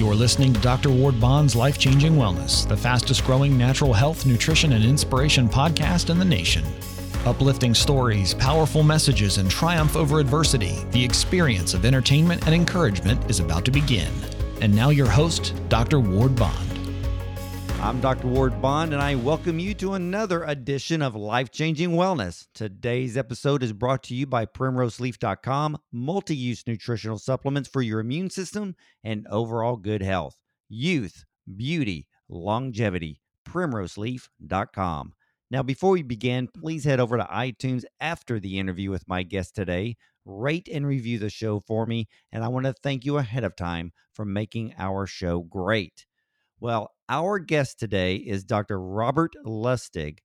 You're listening to Dr. Ward Bond's Life Changing Wellness, the fastest growing natural health, nutrition, and inspiration podcast in the nation. Uplifting stories, powerful messages, and triumph over adversity, the experience of entertainment and encouragement is about to begin. And now, your host, Dr. Ward Bond. I'm Dr. Ward Bond, and I welcome you to another edition of Life Changing Wellness. Today's episode is brought to you by PrimroseLeaf.com, multi use nutritional supplements for your immune system and overall good health. Youth, beauty, longevity, PrimroseLeaf.com. Now, before we begin, please head over to iTunes after the interview with my guest today. Rate and review the show for me, and I want to thank you ahead of time for making our show great. Well, our guest today is Dr. Robert Lustig,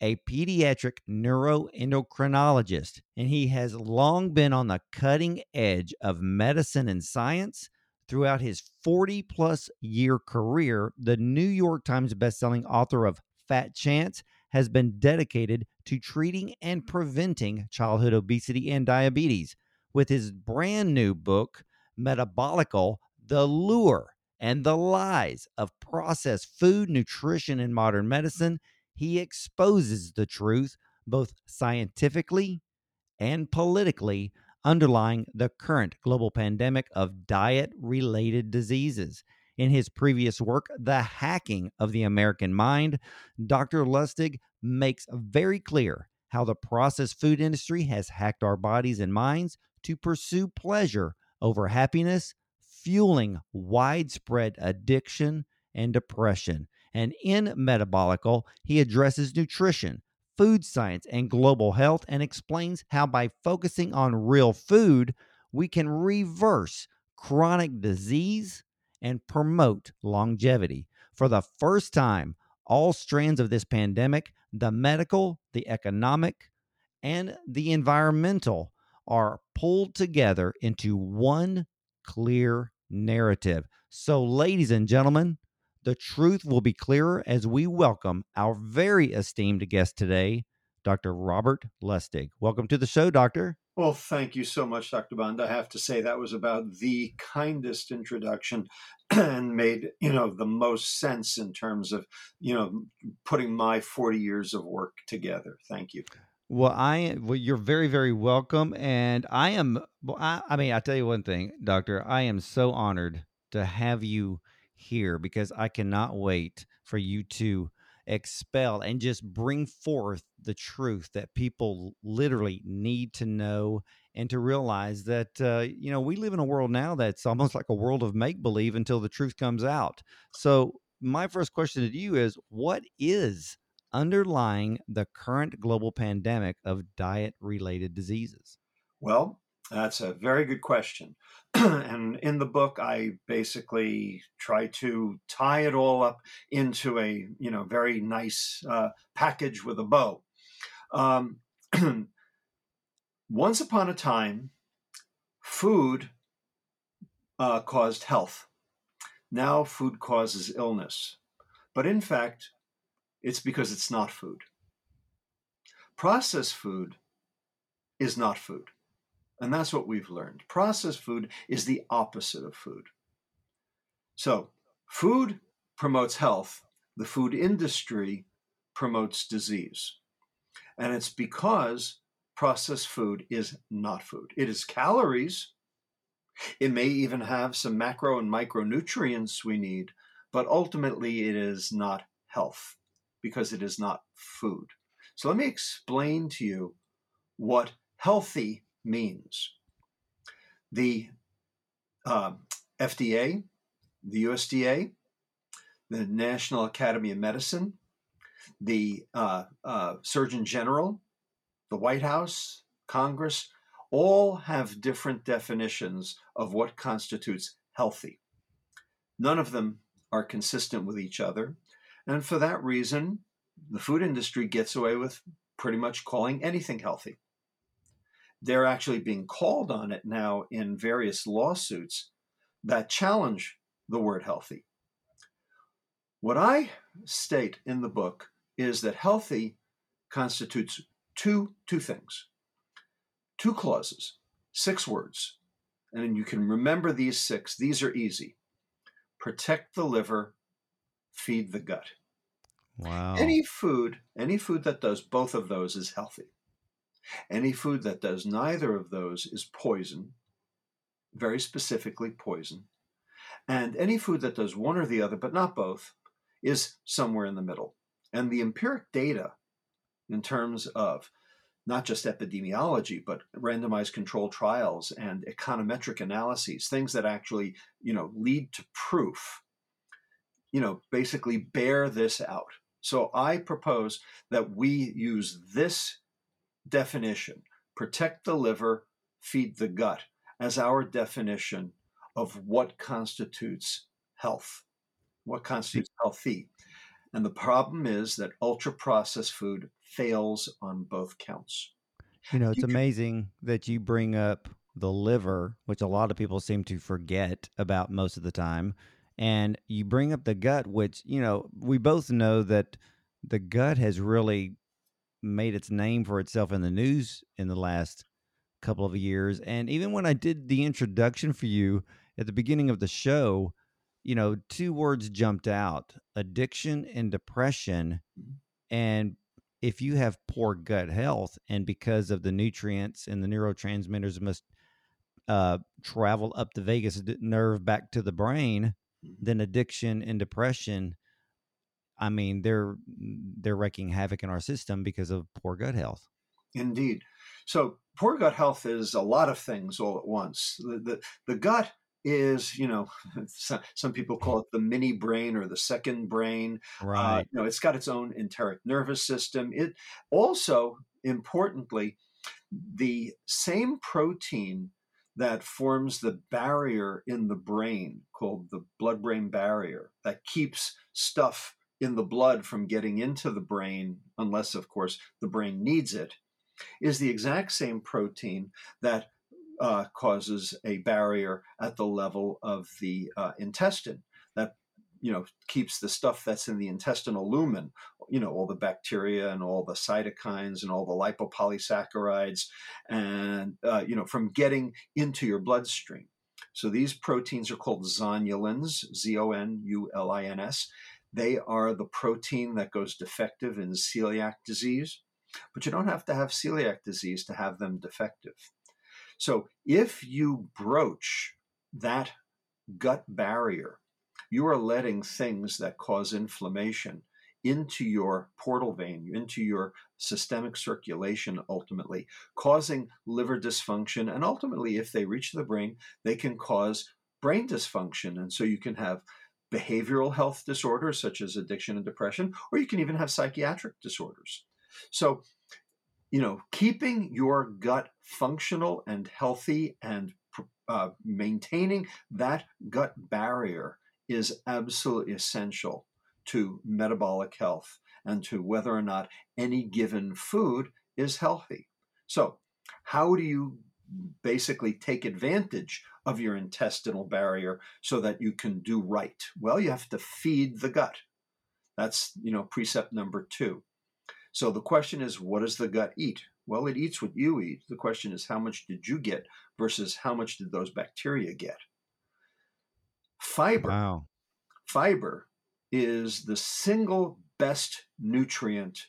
a pediatric neuroendocrinologist, and he has long been on the cutting edge of medicine and science. Throughout his 40 plus year career, the New York Times bestselling author of Fat Chance has been dedicated to treating and preventing childhood obesity and diabetes. With his brand new book, Metabolical The Lure and the lies of processed food, nutrition, and modern medicine, he exposes the truth, both scientifically and politically, underlying the current global pandemic of diet related diseases. In his previous work, The Hacking of the American Mind, Dr. Lustig makes very clear how the processed food industry has hacked our bodies and minds to pursue pleasure over happiness, fueling widespread addiction and depression. And in Metabolical, he addresses nutrition, food science, and global health and explains how by focusing on real food, we can reverse chronic disease and promote longevity. For the first time, all strands of this pandemic, the medical, the economic, and the environmental, are pulled together into one clear narrative. So, ladies and gentlemen, the truth will be clearer as we welcome our very esteemed guest today, Dr. Robert Lustig. Welcome to the show, Doctor. Well, thank you so much, Dr. Bond. I have to say that was about the kindest introduction and made, you know, the most sense in terms of, you know, putting my 40 years of work together. Thank you. Well, I well, you're very, very welcome, and I am. Well, I, I mean, I tell you one thing, Doctor. I am so honored to have you here because I cannot wait for you to expel and just bring forth the truth that people literally need to know and to realize that uh, you know we live in a world now that's almost like a world of make believe until the truth comes out. So, my first question to you is, what is underlying the current global pandemic of diet related diseases? Well, that's a very good question. and in the book, I basically try to tie it all up into a you know very nice uh, package with a bow. Um, once upon a time, food uh, caused health. Now, food causes illness. But in fact, it's because it's not food. Processed food is not food. And that's what we've learned. Processed food is the opposite of food. So, food promotes health, the food industry promotes disease. And it's because processed food is not food. It is calories. It may even have some macro and micronutrients we need, but ultimately it is not health because it is not food. So let me explain to you what healthy means. The uh, FDA, the USDA, the National Academy of Medicine, the uh, uh, Surgeon General, the White House, Congress, all have different definitions of what constitutes healthy. None of them are consistent with each other. And for that reason, the food industry gets away with pretty much calling anything healthy. They're actually being called on it now in various lawsuits that challenge the word healthy. What I state in the book is that healthy constitutes two, two things, two clauses, six words. And you can remember these six. These are easy. protect the liver, feed the gut. Wow. Any food, any food that does both of those is healthy. Any food that does neither of those is poison, very specifically poison. And any food that does one or the other, but not both, is somewhere in the middle. And the empiric data, in terms of not just epidemiology, but randomized control trials and econometric analyses, things that actually, you know, lead to proof, you know, basically bear this out. So I propose that we use this definition, protect the liver, feed the gut, as our definition of what constitutes health, what constitutes healthy. And the problem is that ultra processed food fails on both counts. You know, it's You can- amazing that you bring up the liver, which a lot of people seem to forget about most of the time. And you bring up the gut, which, you know, we both know that the gut has really made its name for itself in the news in the last couple of years. And even when I did the introduction for you at the beginning of the show, you know, two words jumped out addiction and depression. And if you have poor gut health and because of the nutrients and the neurotransmitters must uh, travel up the vagus nerve back to the brain. Then addiction and depression, I mean, they're they're wreaking havoc in our system because of poor gut health. Indeed. So poor gut health is a lot of things all at once. The, the, the gut is, you know, some, people call it the mini brain or the second brain. Uh, you know, it's got its own enteric nervous system. It also, importantly, the same protein that forms the barrier in the brain called the blood brain barrier that keeps stuff in the blood from getting into the brain, unless, of course, the brain needs it, is the exact same protein that uh, causes a barrier at the level of the uh, intestine you know keeps the stuff that's in the intestinal lumen you know all the bacteria and all the cytokines and all the lipopolysaccharides and uh, you know from getting into your bloodstream. So these proteins are called zonulins z-o-n-u-l-i-n-s they are the protein that goes defective in celiac disease but you don't have to have celiac disease to have them defective. So if you broach that gut barrier, you are letting things that cause inflammation into your portal vein, into your systemic circulation, ultimately, causing liver dysfunction. And ultimately, if they reach the brain, they can cause brain dysfunction. And so you can have behavioral health disorders such as addiction and depression, or you can even have psychiatric disorders. So you know, keeping your gut functional and healthy and uh, maintaining that gut barrier is absolutely essential to metabolic health and to whether or not any given food is healthy. So, how do you basically take advantage of your intestinal barrier so that you can do right? Well, you have to feed the gut. That's, you know, precept number 2. So the question is, what does the gut eat? Well, it eats what you eat. The question is, how much did you get versus how much did those bacteria get? Fiber. Wow. Fiber is the single best nutrient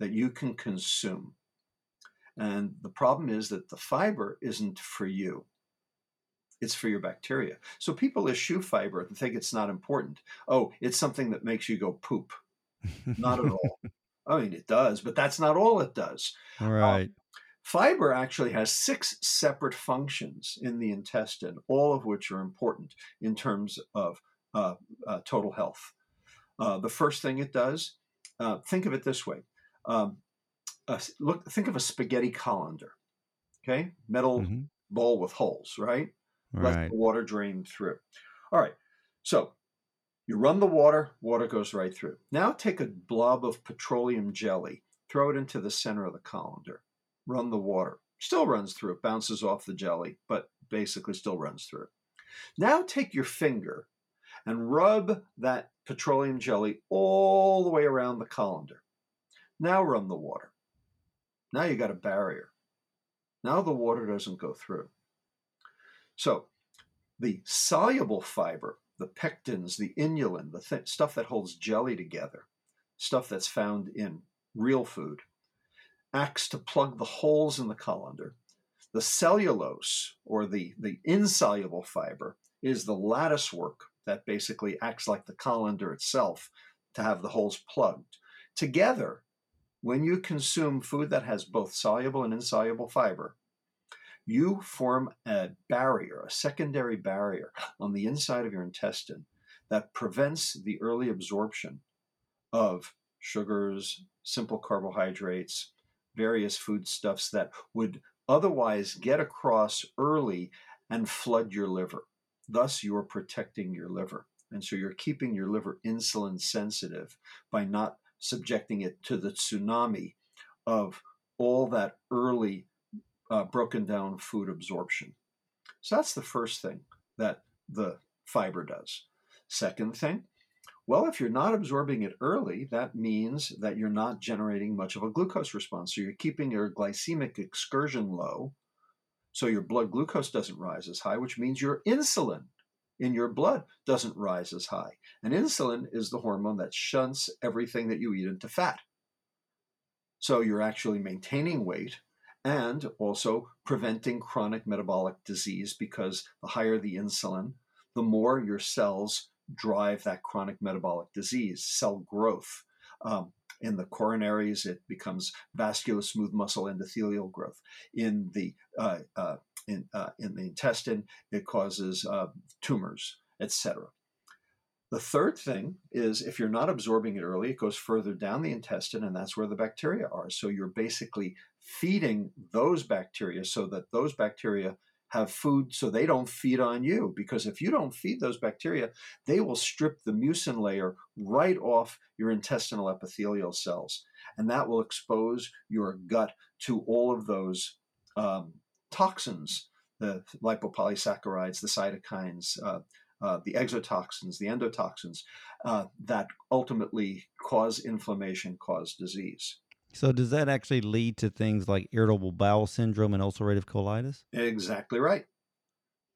that you can consume. And the problem is that the fiber isn't for you. It's for your bacteria. So people eschew fiber and think it's not important. Oh, it's something that makes you go poop. Not at all. I mean, it does, but that's not all it does. All right. Um, fiber actually has six separate functions in the intestine, all of which are important in terms of uh, uh, total health. Uh, the first thing it does, uh, think of it this way: um, look, think of a spaghetti colander, okay, metal Mhm. bowl with holes, right? Let the water drain through. All right, so you run the water, water goes right through. Now take a blob of petroleum jelly, throw it into the center of the colander, run the water. Still runs through, it bounces off the jelly, but basically still runs through. Now take your finger and rub that petroleum jelly all the way around the colander. Now run the water. Now you got a barrier. Now the water doesn't go through. So the soluble fiber the pectins, the inulin, the th- stuff that holds jelly together, stuff that's found in real food, acts to plug the holes in the colander. The cellulose, or the, the insoluble fiber, is the lattice work that basically acts like the colander itself to have the holes plugged. Together, when you consume food that has both soluble and insoluble fiber, you form a barrier, a secondary barrier on the inside of your intestine that prevents the early absorption of sugars, simple carbohydrates, various foodstuffs that would otherwise get across early and flood your liver. Thus, you are protecting your liver. And so you're keeping your liver insulin sensitive by not subjecting it to the tsunami of all that early uh, broken down food absorption. So that's the first thing that the fiber does. Second thing, well, if you're not absorbing it early, that means that you're not generating much of a glucose response. So you're keeping your glycemic excursion low. So your blood glucose doesn't rise as high, which means your insulin in your blood doesn't rise as high. And insulin is the hormone that shunts everything that you eat into fat. So you're actually maintaining weight and also preventing chronic metabolic disease because the higher the insulin, the more your cells drive that chronic metabolic disease, cell growth. Um, in the coronaries, it becomes vascular smooth muscle endothelial growth. In the uh, uh, in, uh, in the intestine, it causes uh, tumors, etc. The third thing is if you're not absorbing it early, it goes further down the intestine, and that's where the bacteria are. So you're basically feeding those bacteria so that those bacteria have food so they don't feed on you. Because if you don't feed those bacteria, they will strip the mucin layer right off your intestinal epithelial cells. And that will expose your gut to all of those um, toxins the lipopolysaccharides, the cytokines, uh, uh, the exotoxins, the endotoxins uh, that ultimately cause inflammation, cause disease. So, does that actually lead to things like irritable bowel syndrome and ulcerative colitis? Exactly right.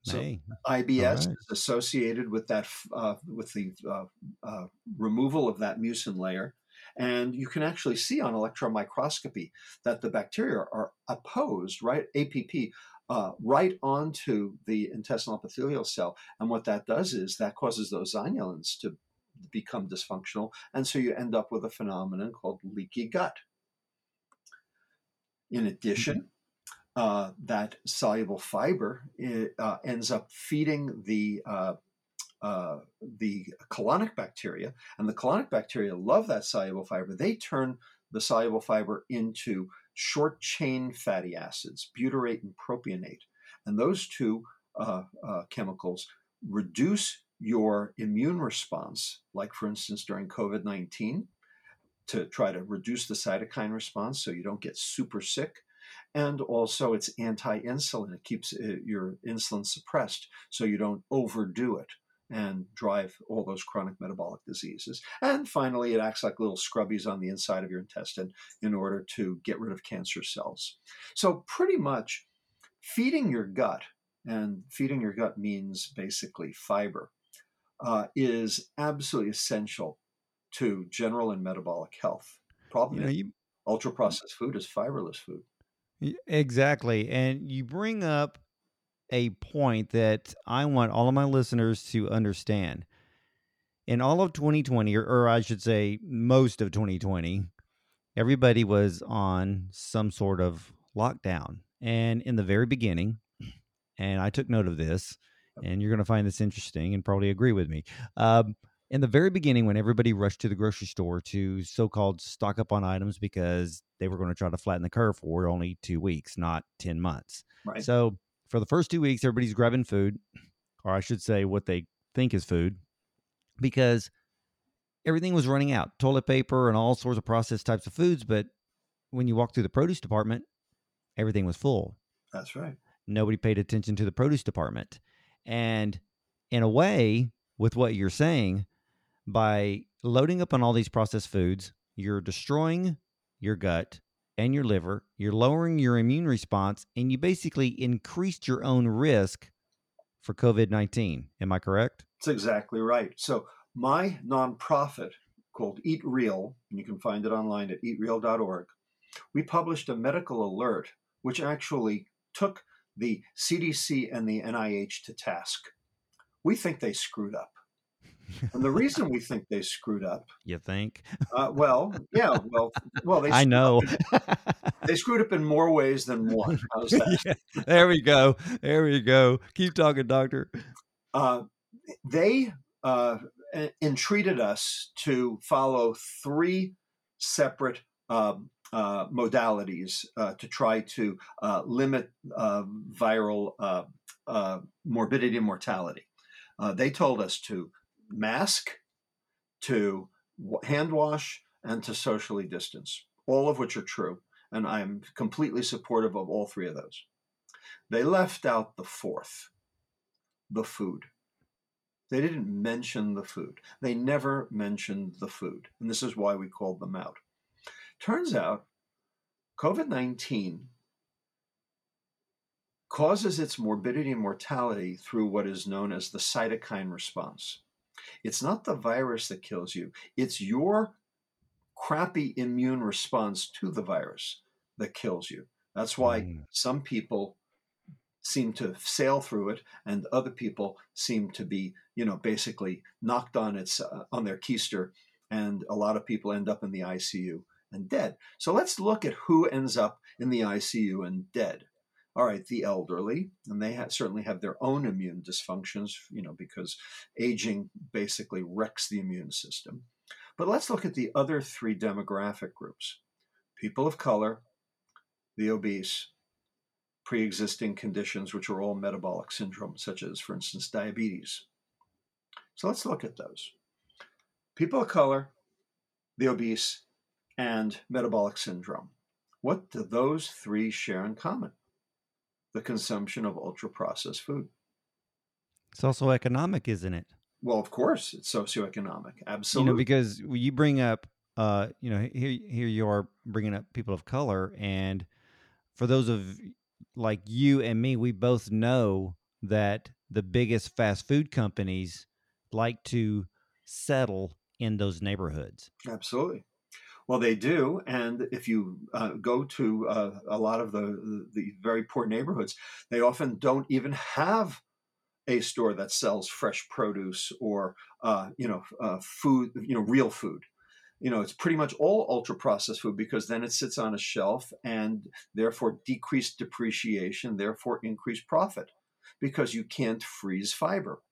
So hey. IBS right. is associated with that, uh, with the uh, uh, removal of that mucin layer, and you can actually see on electron microscopy that the bacteria are opposed, right? APP uh, right onto the intestinal epithelial cell. And what that does is that causes those zonulins to become dysfunctional. And so you end up with a phenomenon called leaky gut. In addition, uh, that soluble fiber uh, ends up feeding the uh, uh, the colonic bacteria, and the colonic bacteria love that soluble fiber. They turn the soluble fiber into short chain fatty acids, butyrate and propionate. And those two uh, uh, chemicals reduce your immune response, like for instance during COVID 19, to try to reduce the cytokine response so you don't get super sick. And also, it's anti insulin. It keeps uh, your insulin suppressed so you don't overdo it and drive all those chronic metabolic diseases. And finally, it acts like little scrubbies on the inside of your intestine in order to get rid of cancer cells. So, pretty much feeding your gut, and feeding your gut means basically fiber, uh, is absolutely essential to general and metabolic health. Problem you know, you, ultra processed food is fiberless food. Exactly. And you bring up a point that I want all of my listeners to understand. In all of 2020, or, or I should say, most of 2020, everybody was on some sort of lockdown. And in the very beginning, and I took note of this, and you're going to find this interesting and probably agree with me. Um, in the very beginning, when everybody rushed to the grocery store to so called stock up on items because they were going to try to flatten the curve for only two weeks, not 10 months. Right. So for the first two weeks, everybody's grabbing food, or I should say what they think is food, because everything was running out toilet paper and all sorts of processed types of foods. But when you walk through the produce department, everything was full. That's right. Nobody paid attention to the produce department. And in a way, with what you're saying, by loading up on all these processed foods, you're destroying your gut and your liver, you're lowering your immune response, and you basically increased your own risk for COVID 19. Am I correct? That's exactly right. So, my nonprofit called Eat Real, and you can find it online at eatreal.org, we published a medical alert which actually took the CDC and the NIH to task. We think they screwed up. And the reason we think they screwed up, you think? Uh, well, yeah, well, well, they. I know. they screwed up in more ways than one. How's that? Yeah, there we go. There we go. Keep talking, doctor. Uh, they uh, entreated us to follow three separate um, uh, modalities uh, to try to uh, limit uh, viral uh, morbidity and mortality. they told us to mask, to hand wash, and to socially distance, all of which are true. And I'm completely supportive of all three of those. They left out the fourth, the food. They didn't mention the food. They never mentioned the food. And this is why we called them out. Turns out COVID 19 causes its morbidity and mortality through what is known as the cytokine response. It's not the virus that kills you, it's your crappy immune response to the virus that kills you. That's why mm. some people seem to sail through it and other people seem to be, you know, basically knocked on its uh, on their keister and a lot of people end up in the ICU and dead. So let's look at who ends up in the ICU and dead. All right, the elderly, and they certainly have their own immune dysfunctions, you know, because aging basically wrecks the immune system. But let's look at the other three demographic groups people of color, the obese, pre existing conditions, which are all metabolic syndromes, such as, for instance, diabetes. So let's look at those. People of color, the obese, and metabolic syndrome. What do those three share in common? The consumption of ultra processed food. It's also economic, isn't it? Well, of course, it's socioeconomic. Absolutely. You know, because you bring up, uh, you know, here here you are bringing up people of color, and for those of like you and me, we both know that the biggest fast food companies like to settle in those neighborhoods. Absolutely. Well, they do, and if you uh, go to uh, a lot of the the very poor neighborhoods, they often don't even have a store that sells fresh produce or uh, you know uh, food, you know, real food. You know, it's pretty much all ultra processed food because then it sits on a shelf and therefore decreased depreciation, therefore increased profit because you can't freeze fiber.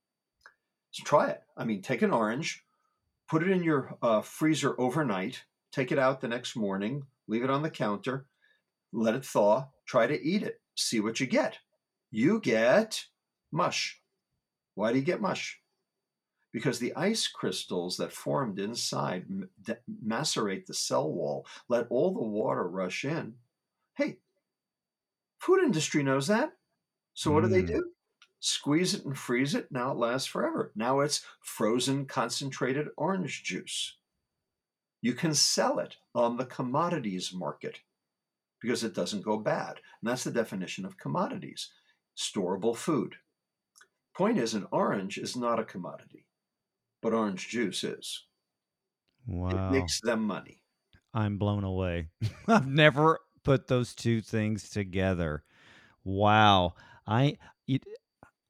So try it. I mean, take an orange, put it in your uh, freezer overnight take it out the next morning, leave it on the counter, let it thaw, try to eat it, see what you get. You get mush. Why do you get mush? Because the ice crystals that formed inside macerate the cell wall, let all the water rush in. Hey, food industry knows that. So what mm. do they hmm. do? Squeeze it and freeze it. Now it lasts forever. Now it's frozen concentrated orange juice you can sell it on the commodities market because it doesn't go bad. And that's the definition of commodities storable food. Point is, an orange is not a commodity, but orange juice is. Wow. It makes them money. I'm blown away. I've never put those two things together. Wow. I it,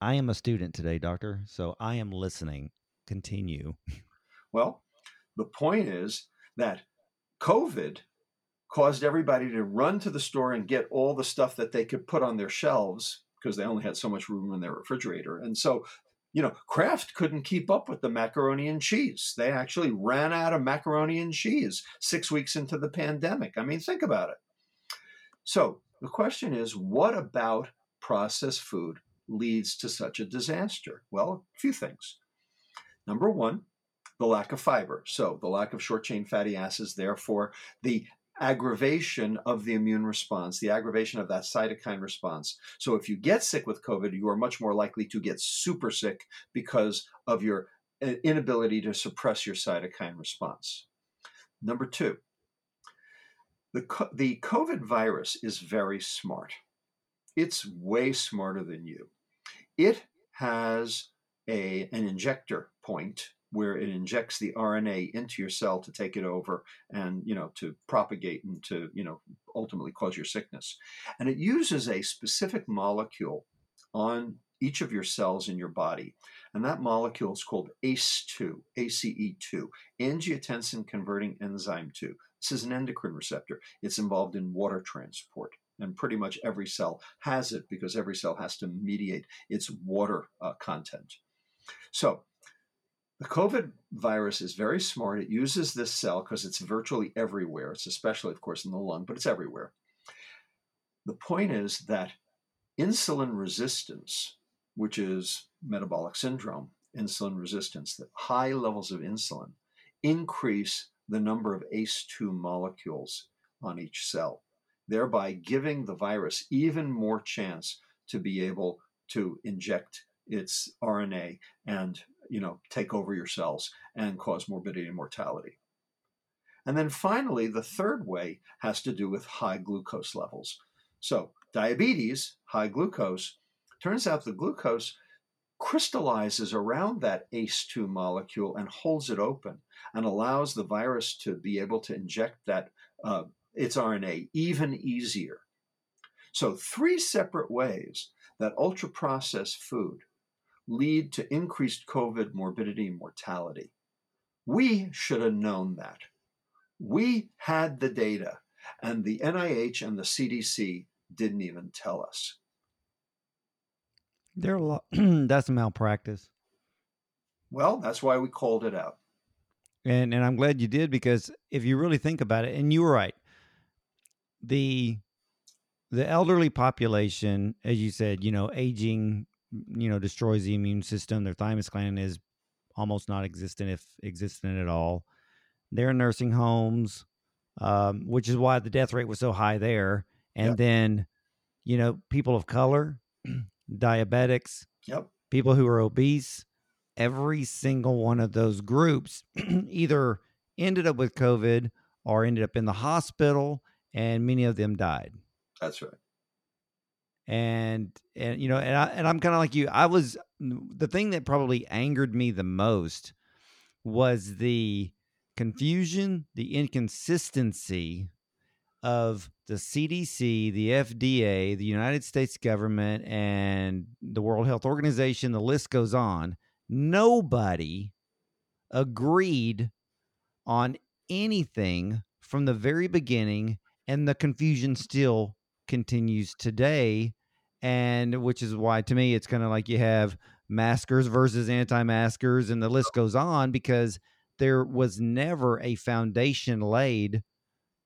I am a student today, doctor, so I am listening. Continue. Well, the point is that COVID caused everybody to run to the store and get all the stuff that they could put on their shelves because they only had so much room in their refrigerator. And so, you know, Kraft couldn't keep up with the macaroni and cheese. They actually ran out of macaroni and cheese six weeks into the pandemic. I mean, think about it. So the question is what about processed food leads to such a disaster? Well, a few things. Number one, the lack of fiber. So, the lack of short chain fatty acids, therefore, the aggravation of the immune response, the aggravation of that cytokine response. So, if you get sick with COVID, you are much more likely to get super sick because of your uh, inability to suppress your cytokine response. Number two, the, the COVID virus is very smart. It's way smarter than you. It has a, an injector point where it injects the RNA into your cell to take it over and you know to propagate and to you know ultimately cause your sickness. And it uses a specific molecule on each of your cells in your body. And that molecule is called ACE2, ACE2, angiotensin converting enzyme 2. This is an endocrine receptor. It's involved in water transport. And pretty much every cell has it because every cell has to mediate its water uh, content. So, the COVID virus is very smart. It uses this cell because it's virtually everywhere. It's especially, of course, in the lung, but it's everywhere. The point is that insulin resistance, which is metabolic syndrome, insulin resistance, that high levels of insulin increase the number of ACE2 molecules on each cell, thereby giving the virus even more chance to be able to inject its RNA and you know take over your cells and cause morbidity and mortality. And then finally, the third way has to do with high glucose levels. So, diabetes, high glucose, turns out the glucose crystallizes around that ACE2 molecule and holds it open and allows the virus to be able to inject that uh, its RNA even easier. So, three separate ways that ultra processed food lead to increased COVID morbidity and mortality. We should have known that. We had the data, and the NIH and the CDC didn't even tell us. There a lot. that's a malpractice. Well, that's why we called it out. And and I'm glad you did because if you really think about it, and you were right, the the elderly population, as you said, you know, aging, you know, destroys the immune system. Their thymus gland is almost not existent, if existent at all. They're in nursing homes, um, which is why the death rate was so high there. And yep. then, you know, people of color, diabetics, yep. people who are obese, every single one of those groups either ended up with COVID or ended up in the hospital, and many of them died. That's right. And and you know, and I and I'm kind of like you. I was the thing that probably angered me the most was the confusion, the inconsistency of the CDC, the FDA, the United States government, and the World Health Organization, the list goes on. Nobody agreed on anything from the very beginning, and the confusion still continues today. And which is why, to me, it's kind of like you have maskers versus anti maskers, and the list goes on because there was never a foundation laid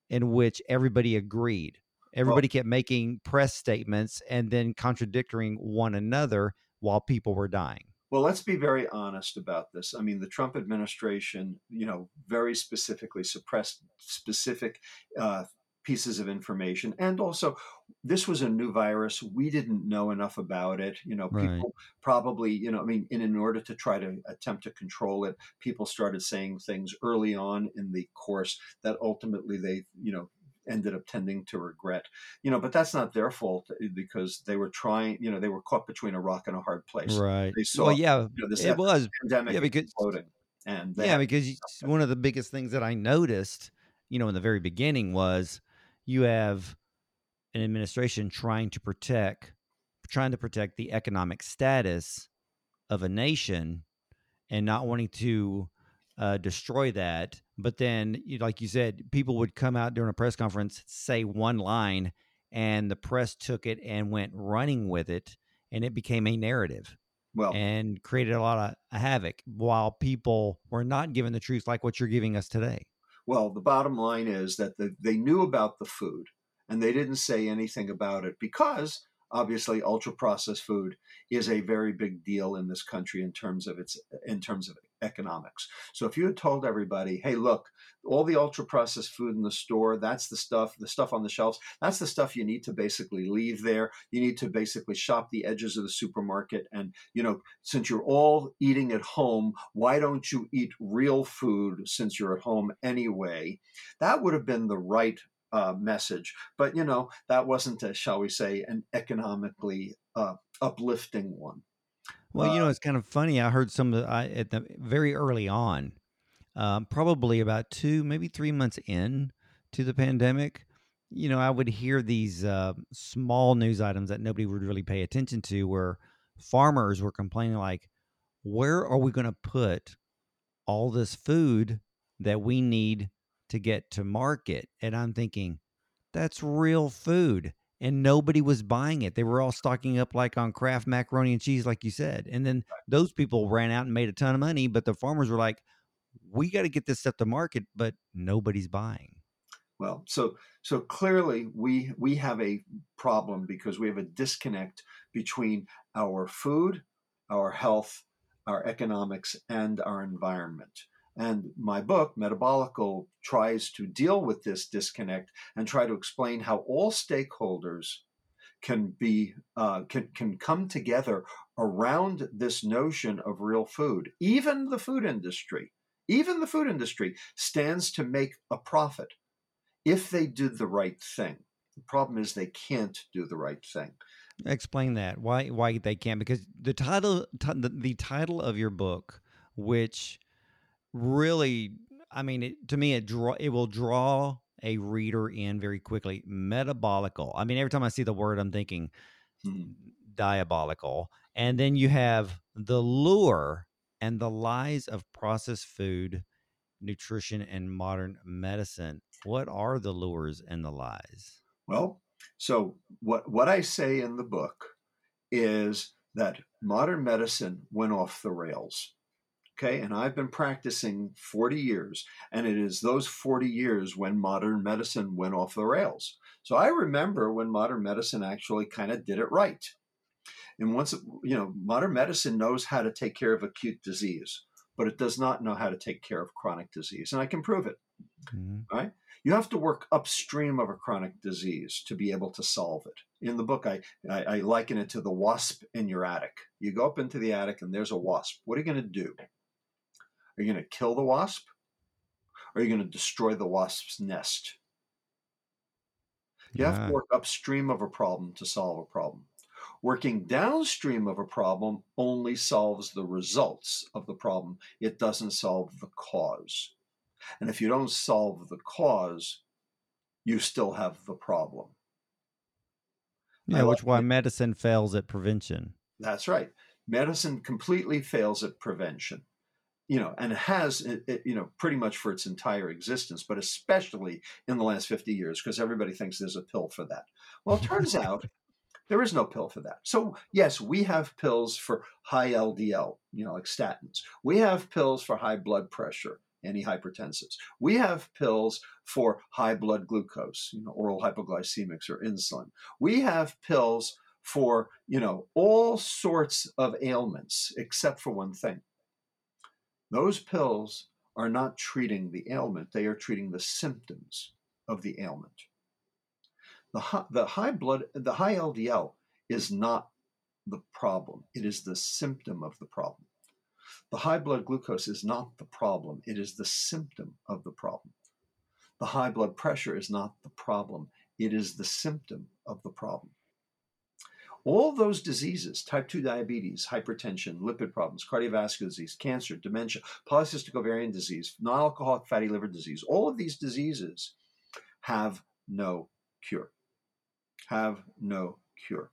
in which everybody agreed. Everybody well, kept making press statements and then contradicting one another while people were dying. Well, let's be very honest about this. I mean, the Trump administration, you know, very specifically suppressed specific uh, pieces of information. And also, this was a new virus. We didn't know enough about it. You know, people right. probably, you know, I mean, in, in order to try to attempt to control it, people started saying things early on in the course that ultimately they, you know, ended up tending to regret you know but that's not their fault eh, because they were trying you know they were caught between a rock and a hard place right they saw well yeah you know, this it was pandemic yeah because exploding and yeah because one of the biggest things that i noticed you know in the very beginning was you have an administration trying to protect trying to protect the economic status of a nation and not wanting to uh, destroy that. But then, like you said, people would come out during a press conference, say one line, and the press took it and went running with it, and it became a narrative. Well, and created a lot of havoc while people were not given the truth like what you're giving us today. Well, the bottom line is that the, they knew about the food and they didn't say anything about it because obviously ultra processed food is a very big deal in this country in terms of its in terms of economics. So if you had told everybody, "Hey, look, all the ultra processed food in the store, that's the stuff, the stuff on the shelves, that's the stuff you need to basically leave there. You need to basically shop the edges of the supermarket and, you know, since you're all eating at home, why don't you eat real food since you're at home anyway?" That would have been the right uh, message. But you know that wasn't, a, shall we say, an economically uh, uplifting one. Well, you know, it's kind of funny. I heard some of the, I, at the very early on, um, probably about two, maybe three months in to the pandemic. You know, I would hear these uh, small news items that nobody would really pay attention to, where farmers were complaining, like, "Where are we going to put all this food that we need to get to market?" And I'm thinking, that's real food and nobody was buying it. They were all stocking up like on Kraft macaroni and cheese, like you said. And then those people ran out and made a ton of money, but the farmers were like, "We got to get this stuff to market," but nobody's buying. Well, so so clearly we we have a problem because we have a disconnect between our food, our health, our economics, and our environment. And my book, Metabolical, tries to deal with this disconnect and try to explain how all stakeholders can be uh, can can come together around this notion of real food. Even the food industry, even the food industry stands to make a profit if they did the right thing. The problem is they can't do the right thing. Explain that why why they can't because the title ti- the, the title of your book, which really, I mean, it, to me, it draw it will draw a reader in very quickly. Metabolical. I mean, every time I see the word, I'm thinking Hmm. diabolical. And then you have the lure and the lies of processed food, nutrition, and modern medicine. What are the lures and the lies? Well, so what what I say in the book is that modern medicine went off the rails. Okay, and I've been practicing 40 years, and it is those 40 years when modern medicine went off the rails. So I remember when modern medicine actually kind of did it right. And once, you know, modern medicine knows how to take care of acute disease, but it does not know how to take care of chronic disease. And I can prove it. Mhm. You have to work upstream of a chronic disease to be able to solve it. In the book, I, I, I liken it to the wasp in your attic. You go up into the attic and there's a wasp. What are you going to do? Are you going to kill the wasp? Or are you going to destroy the wasp's nest? You have to work upstream of a problem to solve a problem. Working downstream of a problem only solves the results of the problem. It doesn't solve the cause. And if you don't solve the cause, you still have the problem. Yeah, which why it. medicine fails at prevention. That's right. Medicine completely fails at prevention. You know, and has, it, you know, pretty much for its entire existence, but especially in the last 50 years, because everybody thinks there's a pill for that. Well, it turns out there is no pill for that. So, yes, we have pills for high LDL, you know, like statins. We have pills for high blood pressure, antihypertensives. We have pills for high blood glucose, you know, oral hypoglycemics or insulin. We have pills for, you know, all sorts of ailments except for one thing. Those pills are not treating the ailment, they are treating the symptoms of the ailment. The high, the high blood, the high LDL is not the problem. It is the symptom of the problem. The high blood glucose is not the problem. It is the symptom of the problem. The high blood pressure is not the problem. It is the symptom of the problem. All those diseases, type 2 diabetes, hypertension, lipid problems, cardiovascular disease, cancer, dementia, polycystic ovarian disease, non alcoholic fatty liver disease, all of these diseases have no cure. Have no cure.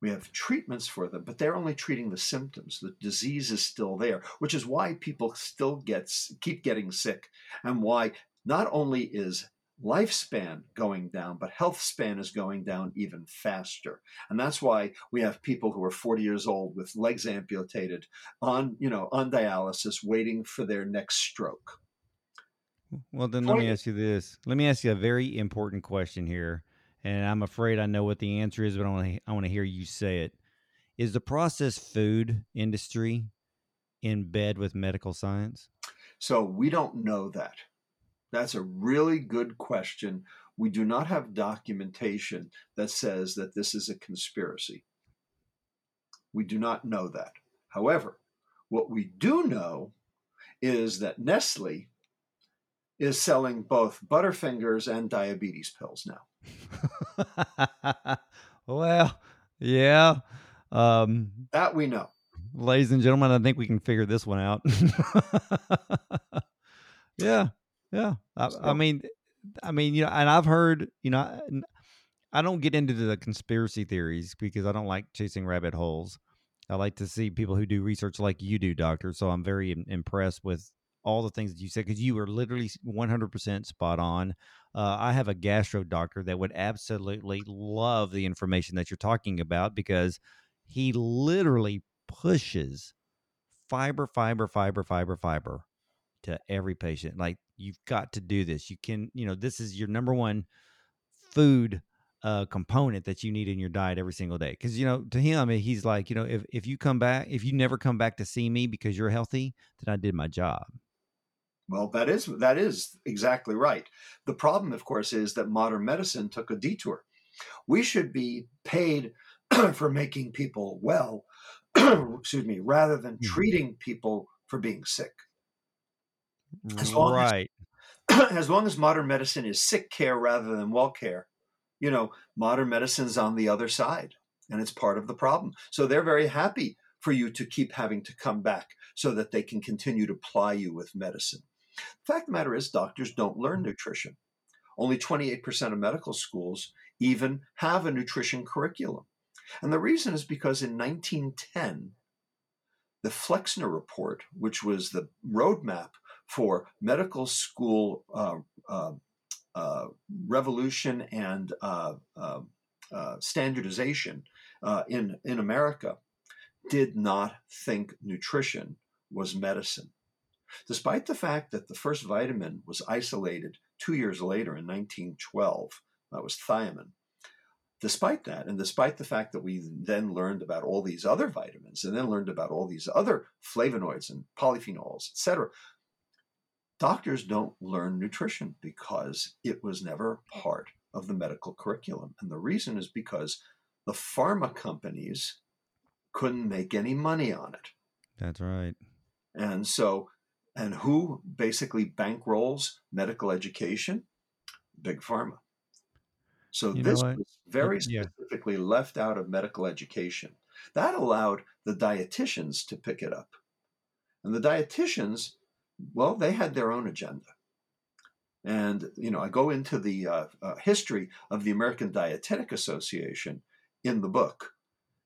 We have treatments for them, but they're only treating the symptoms. The disease is still there, which is why people still get keep getting sick, and why not only is lifespan going down, but health span is going down even faster. And that's why we have people who are 40 years old with legs amputated on, you know, on dialysis waiting for their next stroke. Well, then let me ask you this. Let me ask you a very important question here, and I'm afraid I know what the answer is, but I want to I want to hear you say it. Is the processed food industry in bed with medical science? So we don't know that. That's a really good question. We do not have documentation that says that this is a conspiracy. We do not know that. However, what we do know is that Nestle is selling both Butterfingers and diabetes pills now. well, yeah. Um, that we know. Ladies and gentlemen, I think we can figure this one out. yeah, yeah. I, I, mean, I mean, you know, and I've heard, you know, I, I don't get into the conspiracy theories because I don't like chasing rabbit holes. I like to see people who do research like you do, doctor. So I'm very impressed with all the things that you said because you were literally 100% spot on. Uh, I have a gastro doctor that would absolutely love the information that you're talking about because he literally pushes fiber, fiber, fiber, fiber, fiber to every patient. Like, you've got to do this. You can, you know, this is your number one food uh, component that you need in your diet every single day. Because you know, to him, he's like, you know, if if you come back, if you never come back to see me because you're healthy, then I did my job. Well, that is that is exactly right. The problem, of course, is that modern medicine took a detour. We should be paid for making people well, excuse me, rather than mm-hmm. treating people for being sick. As long right. As, as long as modern medicine is sick care rather than well care, you know, modern medicine's on the other side, and it's part of the problem. So they're very happy for you to keep having to come back so that they can continue to ply you with medicine. The fact of the matter is, doctors don't learn mm-hmm. nutrition. Only 28% of medical schools even have a nutrition curriculum. And the reason is because in 1910, the Flexner Report, which was the roadmap for medical school uh, uh, uh, revolution and standardization in, in America, did not think nutrition was medicine. Despite the fact that the first vitamin was isolated two years later in 1912, that was thiamine. Despite that, and despite the fact that we then learned about all these other vitamins and then learned about all these other flavonoids and polyphenols, etc., doctors don't learn nutrition because it was never part of the medical curriculum. And the reason is because the pharma companies couldn't make any money on it. That's right. And so and who basically bankrolls medical education? Big Pharma. So you this was very specifically yeah. left out of medical education. That allowed the dietitians to pick it up. And the dietitians, well, they had their own agenda. And, you know, I go into the uh, uh, history of the American Dietetic Association in the book.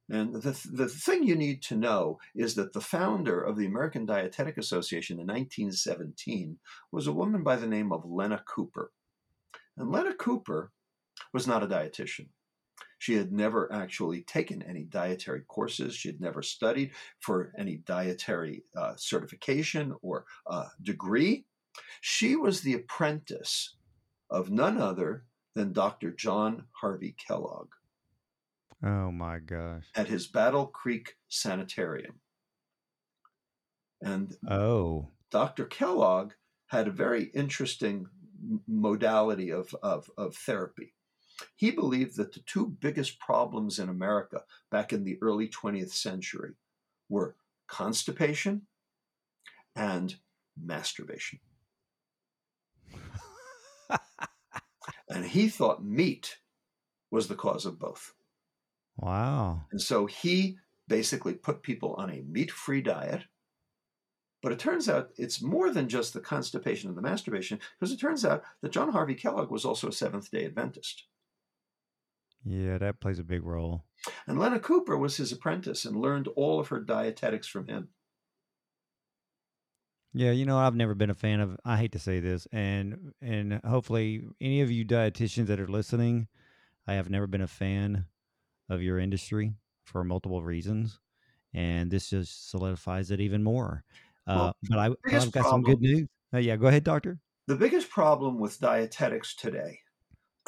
And the, the thing you need to know is that the founder of the American Dietetic Association in 1917 was a woman by the name of Lena Cooper. And Lena Cooper was not a dietitian. She had never actually taken any dietary courses. She had never studied for any dietary uh, certification or uh, degree. She was the apprentice of none other than Dr. John Harvey Kellogg. Oh my gosh. At his Battle Creek Sanitarium. And oh, Dr. Kellogg had a very interesting modality of, of, of therapy. He believed that the two biggest problems in America back in the early 20th century were constipation and masturbation. and he thought meat was the cause of both. Wow. And so he basically put people on a meat free diet. But it turns out it's more than just the constipation and the masturbation, because it turns out that John Harvey Kellogg was also a Seventh day Adventist. Yeah, that plays a big role. And Lena Cooper was his apprentice and learned all of her dietetics from him. Yeah, you know, I've never been a fan of I hate to say this, and and hopefully any of you dietitians that are listening, I have never been a fan of your industry for multiple reasons, and this just solidifies it even more. Uh, well, uh, but I, have got problem, some good news. Uh, yeah, go ahead, doctor. The biggest problem with dietetics today,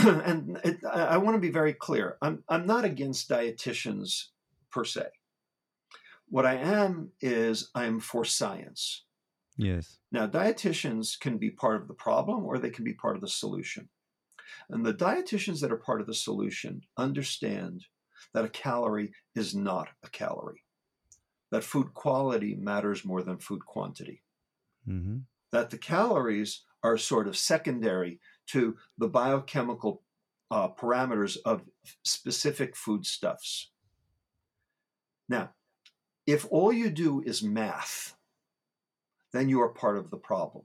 and it, I, I want to be very clear, I'm I'm not against dietitians per se. What I am is I'm for science. Yes. Now, dietitians can be part of the problem or they can be part of the solution. And the dietitians that are part of the solution understand that a calorie is not a calorie, that food quality matters more than food quantity, mm-hmm. that the calories are sort of secondary to the biochemical uh, parameters of specific foodstuffs. Now, if all you do is math, then you are part of the problem.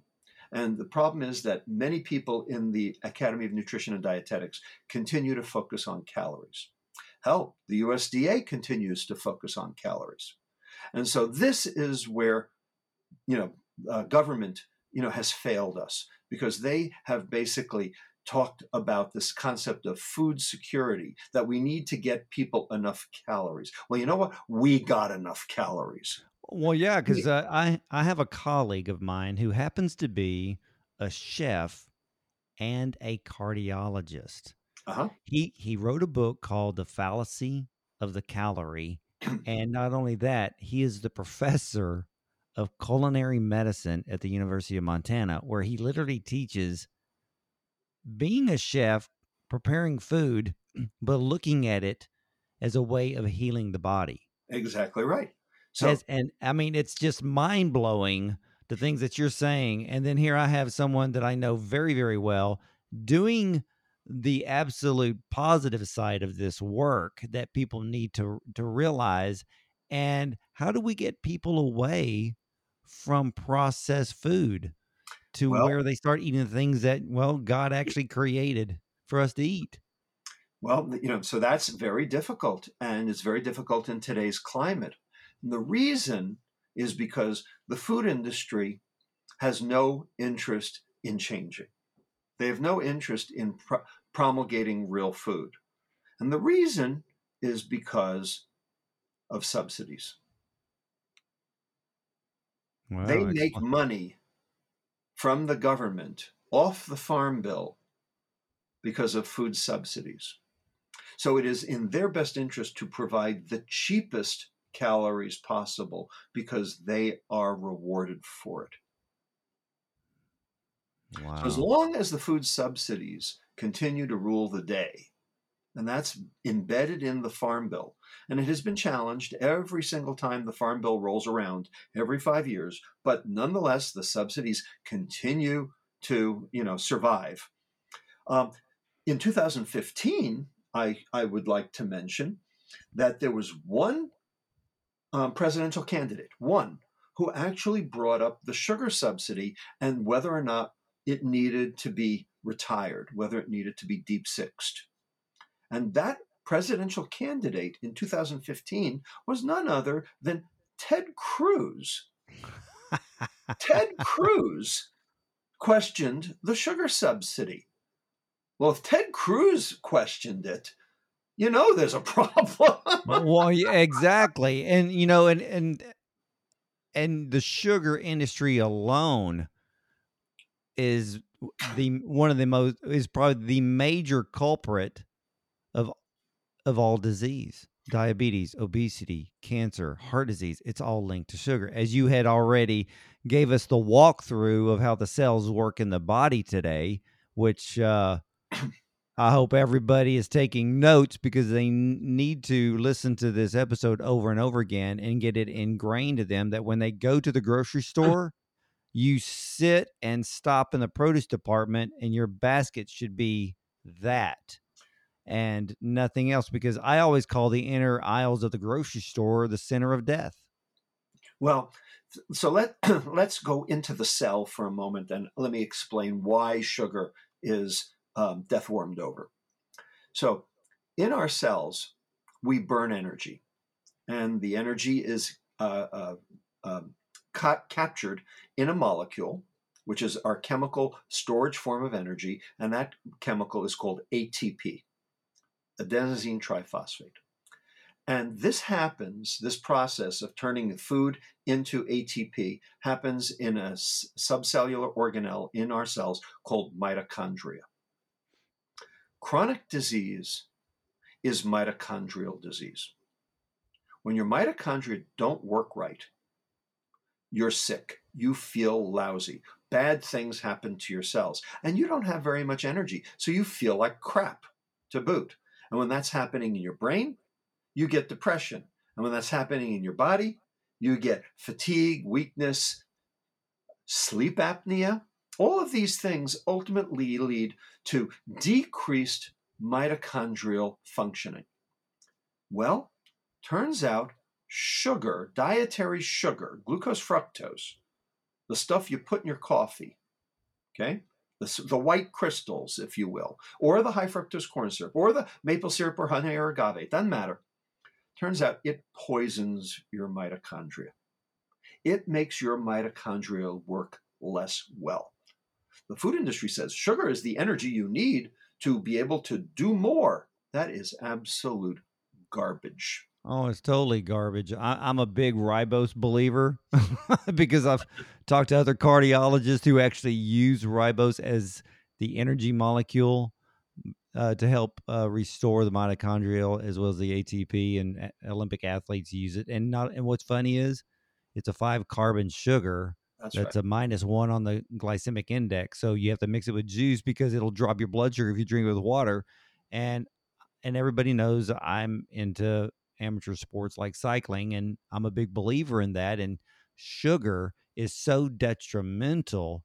And the problem is that many people in the Academy of Nutrition and Dietetics continue to focus on calories. Hell, the USDA continues to focus on calories. And so this is where, you know, uh, government, you know, has failed us because they have basically talked about this concept of food security that we need to get people enough calories. Well, you know what? We got enough calories. Well, yeah, because uh, I I have a colleague of mine who happens to be a chef and a cardiologist. Uh-huh. He he wrote a book called The Fallacy of the Calorie, and not only that, he is the professor of culinary medicine at the University of Montana, where he literally teaches being a chef, preparing food, but looking at it as a way of healing the body. Exactly right. So, As, and I mean, it's just mind blowing the things that you're saying. And then here I have someone that I know very, very well doing the absolute positive side of this work that people need to to realize. And how do we get people away from processed food to Well- where they start eating the things that well God actually created for us to eat? Well, you know, so that's very difficult, and it's very difficult in today's climate. And the reason is because the food industry has no interest in changing. They have no interest in pro- promulgating real food. And the reason is because of subsidies. They make money from the government off the farm bill because of food subsidies. So it is in their best interest to provide the cheapest calories possible because they are rewarded for it. wow. So as long as the food subsidies continue to rule the day, and that's embedded in the Farm Bill, and it has been challenged every single time the Farm Bill rolls around every five years, but nonetheless the subsidies continue to you know survive. Um, in 2015, I, I would like to mention that there was one um, presidential candidate, one who actually brought up the sugar subsidy and whether or not it needed to be retired, whether it needed to be deep sixed. And that presidential candidate in 2015 was none other than Ted Cruz. Ted Cruz questioned the sugar subsidy. Well, if Ted Cruz questioned it, you know there's a problem. well, yeah, exactly, and you know, and and and the sugar industry alone is the one of the most is probably the major culprit of of all disease diabetes obesity cancer heart disease it's all linked to sugar. As you had already gave us the walkthrough of how the cells work in the body today which uh I hope everybody is taking notes because they need to listen to this episode over and over again and get it ingrained to them that when they go to the grocery store, you sit and stop in the produce department and your basket should be that and nothing else because I always call the inner aisles of the grocery store the center of death. Well, so let let's go into the cell for a moment and let me explain why sugar is um, death warmed over. So, in our cells, we burn energy, and the energy is uh, uh, um, ca- captured in a molecule, which is our chemical storage form of energy, and that chemical is called ATP, adenosine triphosphate. And this happens, this process of turning food into ATP happens in a subcellular organelle in our cells called mitochondria. Chronic disease is mitochondrial disease. When your mitochondria don't work right, you're sick. You feel lousy. Bad things happen to your cells, and you don't have very much energy, so you feel like crap to boot. And when that's happening in your brain, you get depression. And when that's happening in your body, you get fatigue, weakness, sleep apnea. All of these things ultimately lead to decreased mitochondrial functioning. Well, turns out sugar, dietary sugar, glucose fructose, the stuff you put in your coffee, okay? The, the white crystals, if you will, or the high fructose corn syrup, or the maple syrup or honey or agave, it doesn't matter. Turns out it poisons your mitochondria. It makes your mitochondria work less well. The food industry says sugar is the energy you need to be able to do more. That is absolute garbage. Oh, it's totally garbage. I, am a big ribose believer because I've talked to other cardiologists who actually use ribose as the energy molecule uh, to help uh, restore the mitochondrial as well as the ATP. And Olympic athletes use it. And not. And what's funny is, it's a five carbon sugar. That's, that's right. a minus one on the glycemic index. So you have to mix it with juice because it'll drop your blood sugar if you drink it with water. And and everybody knows I'm into amateur sports like cycling, and I'm a big believer in that. And sugar is so detrimental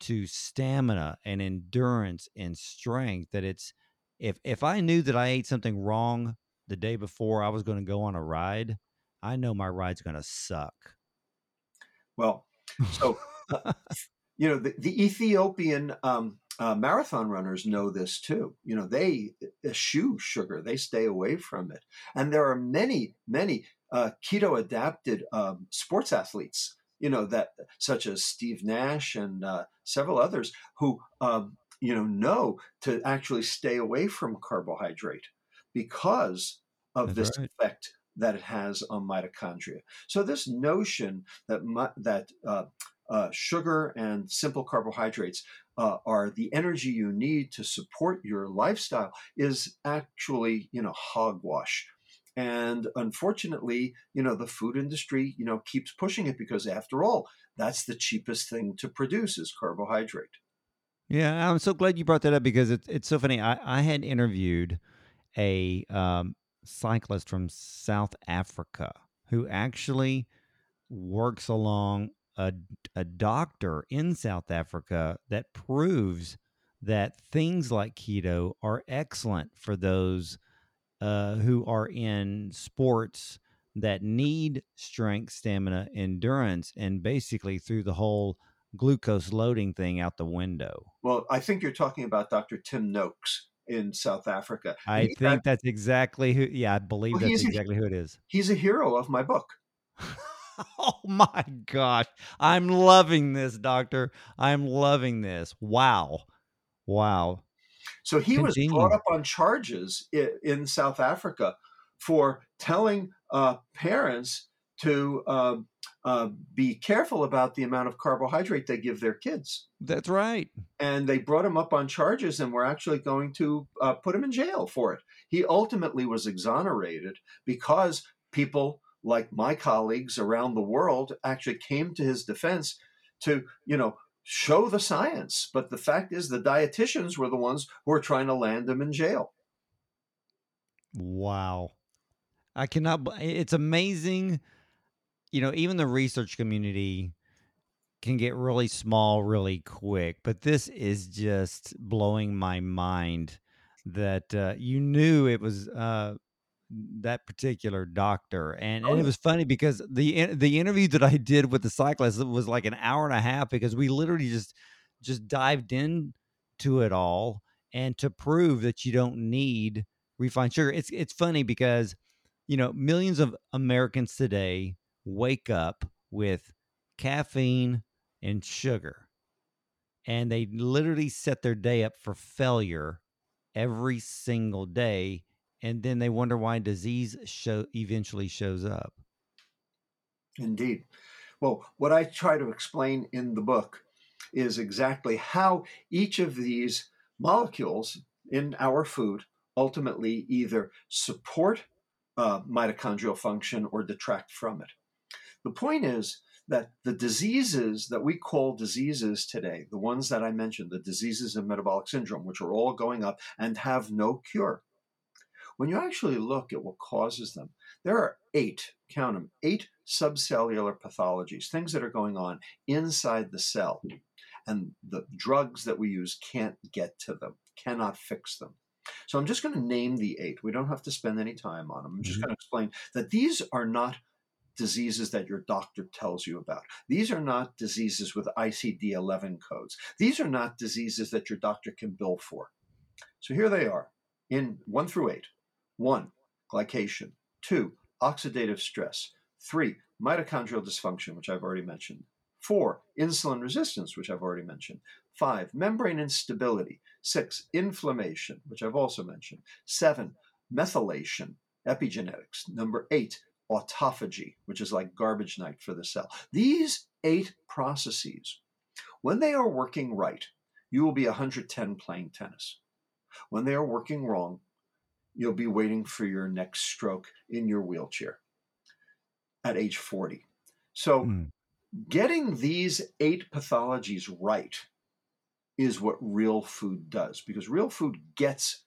to stamina and endurance and strength that it's if if I knew that I ate something wrong the day before I was going to go on a ride, I know my ride's going to suck. Well, so uh, you know the, the Ethiopian um, uh, marathon runners know this too. You know, they eschew sugar, they stay away from it. And there are many, many uh, keto adapted um, sports athletes, you know, that such as Steve Nash and uh, several others who, um, you know, know to actually stay away from carbohydrate because of That's this right. effect that it has on mitochondria. So this notion that that uh, uh, sugar and simple carbohydrates uh, are the energy you need to support your lifestyle is actually you know hogwash. And unfortunately you know the food industry you know keeps pushing it because after all that's the cheapest thing to produce is carbohydrate. Yeah i'm so glad you brought that up because it's, it's so funny. I, I had interviewed a um, cyclist from south africa who actually works along a, a doctor in South Africa that proves that things like keto are excellent for those uh, who are in sports that need strength, stamina, endurance, and basically threw the whole glucose loading thing out the window. Well, I think you're talking about Dr. Tim Noakes in South Africa. I think had, that's exactly who. Yeah, I believe well, that's exactly a, who it is. He's a hero of my book. oh my gosh. I'm loving this, doctor. I'm loving this. Wow. Wow. So he Continue. was brought up on charges in, South Africa for telling uh, parents to uh, uh, be careful about the amount of carbohydrate they give their kids. That's right. And they brought him up on charges and were actually going to uh, put him in jail for it. He ultimately was exonerated because people like my colleagues around the world actually came to his defense to, you know, show the science. But the fact is, the dietitians were the ones who were trying to land him in jail. Wow. I cannot, it's amazing. You know, even the research community can get really small really quick, but this is just blowing my mind that uh, you knew it was uh, that particular doctor and, and it oh. was funny because the the interview that I did with the cyclist was like an hour and a half because we literally just just dived into it all and to prove that you don't need refined sugar it's it's funny because you know millions of Americans today wake up with caffeine and sugar and they literally set their day up for failure every single day and then they wonder why disease show eventually shows up. Indeed. Well, what I try to explain in the book is exactly how each of these molecules in our food ultimately either support uh, mitochondrial function or detract from it. The point is that the diseases that we call diseases today, the ones that I mentioned, the diseases of metabolic syndrome, which are all going up and have no cure, when you actually look at what causes them, there are eight, count them, eight subcellular pathologies, things that are going on inside the cell. And the drugs that we use can't get to them, cannot fix them. So I'm just going to name the eight. We don't have to spend any time on them. I'm just mm-hmm. going to explain that these are not diseases that your doctor tells you about. These are not diseases with ICD 11 codes. These are not diseases that your doctor can bill for. So here they are in one through eight. One, glycation. Two, oxidative stress. Three, mitochondrial dysfunction, which I've already mentioned. Four, insulin resistance, which I've already mentioned. Five, membrane instability. Six, inflammation, which I've also mentioned. Seven, methylation, epigenetics. Number eight, autophagy, which is like garbage night for the cell. These eight processes, when they are working right, you will be 110 playing tennis. When they are working wrong, you'll be waiting for your next stroke in your wheelchair at age 40. So, mm. getting these eight pathologies right is what real food does because real food gets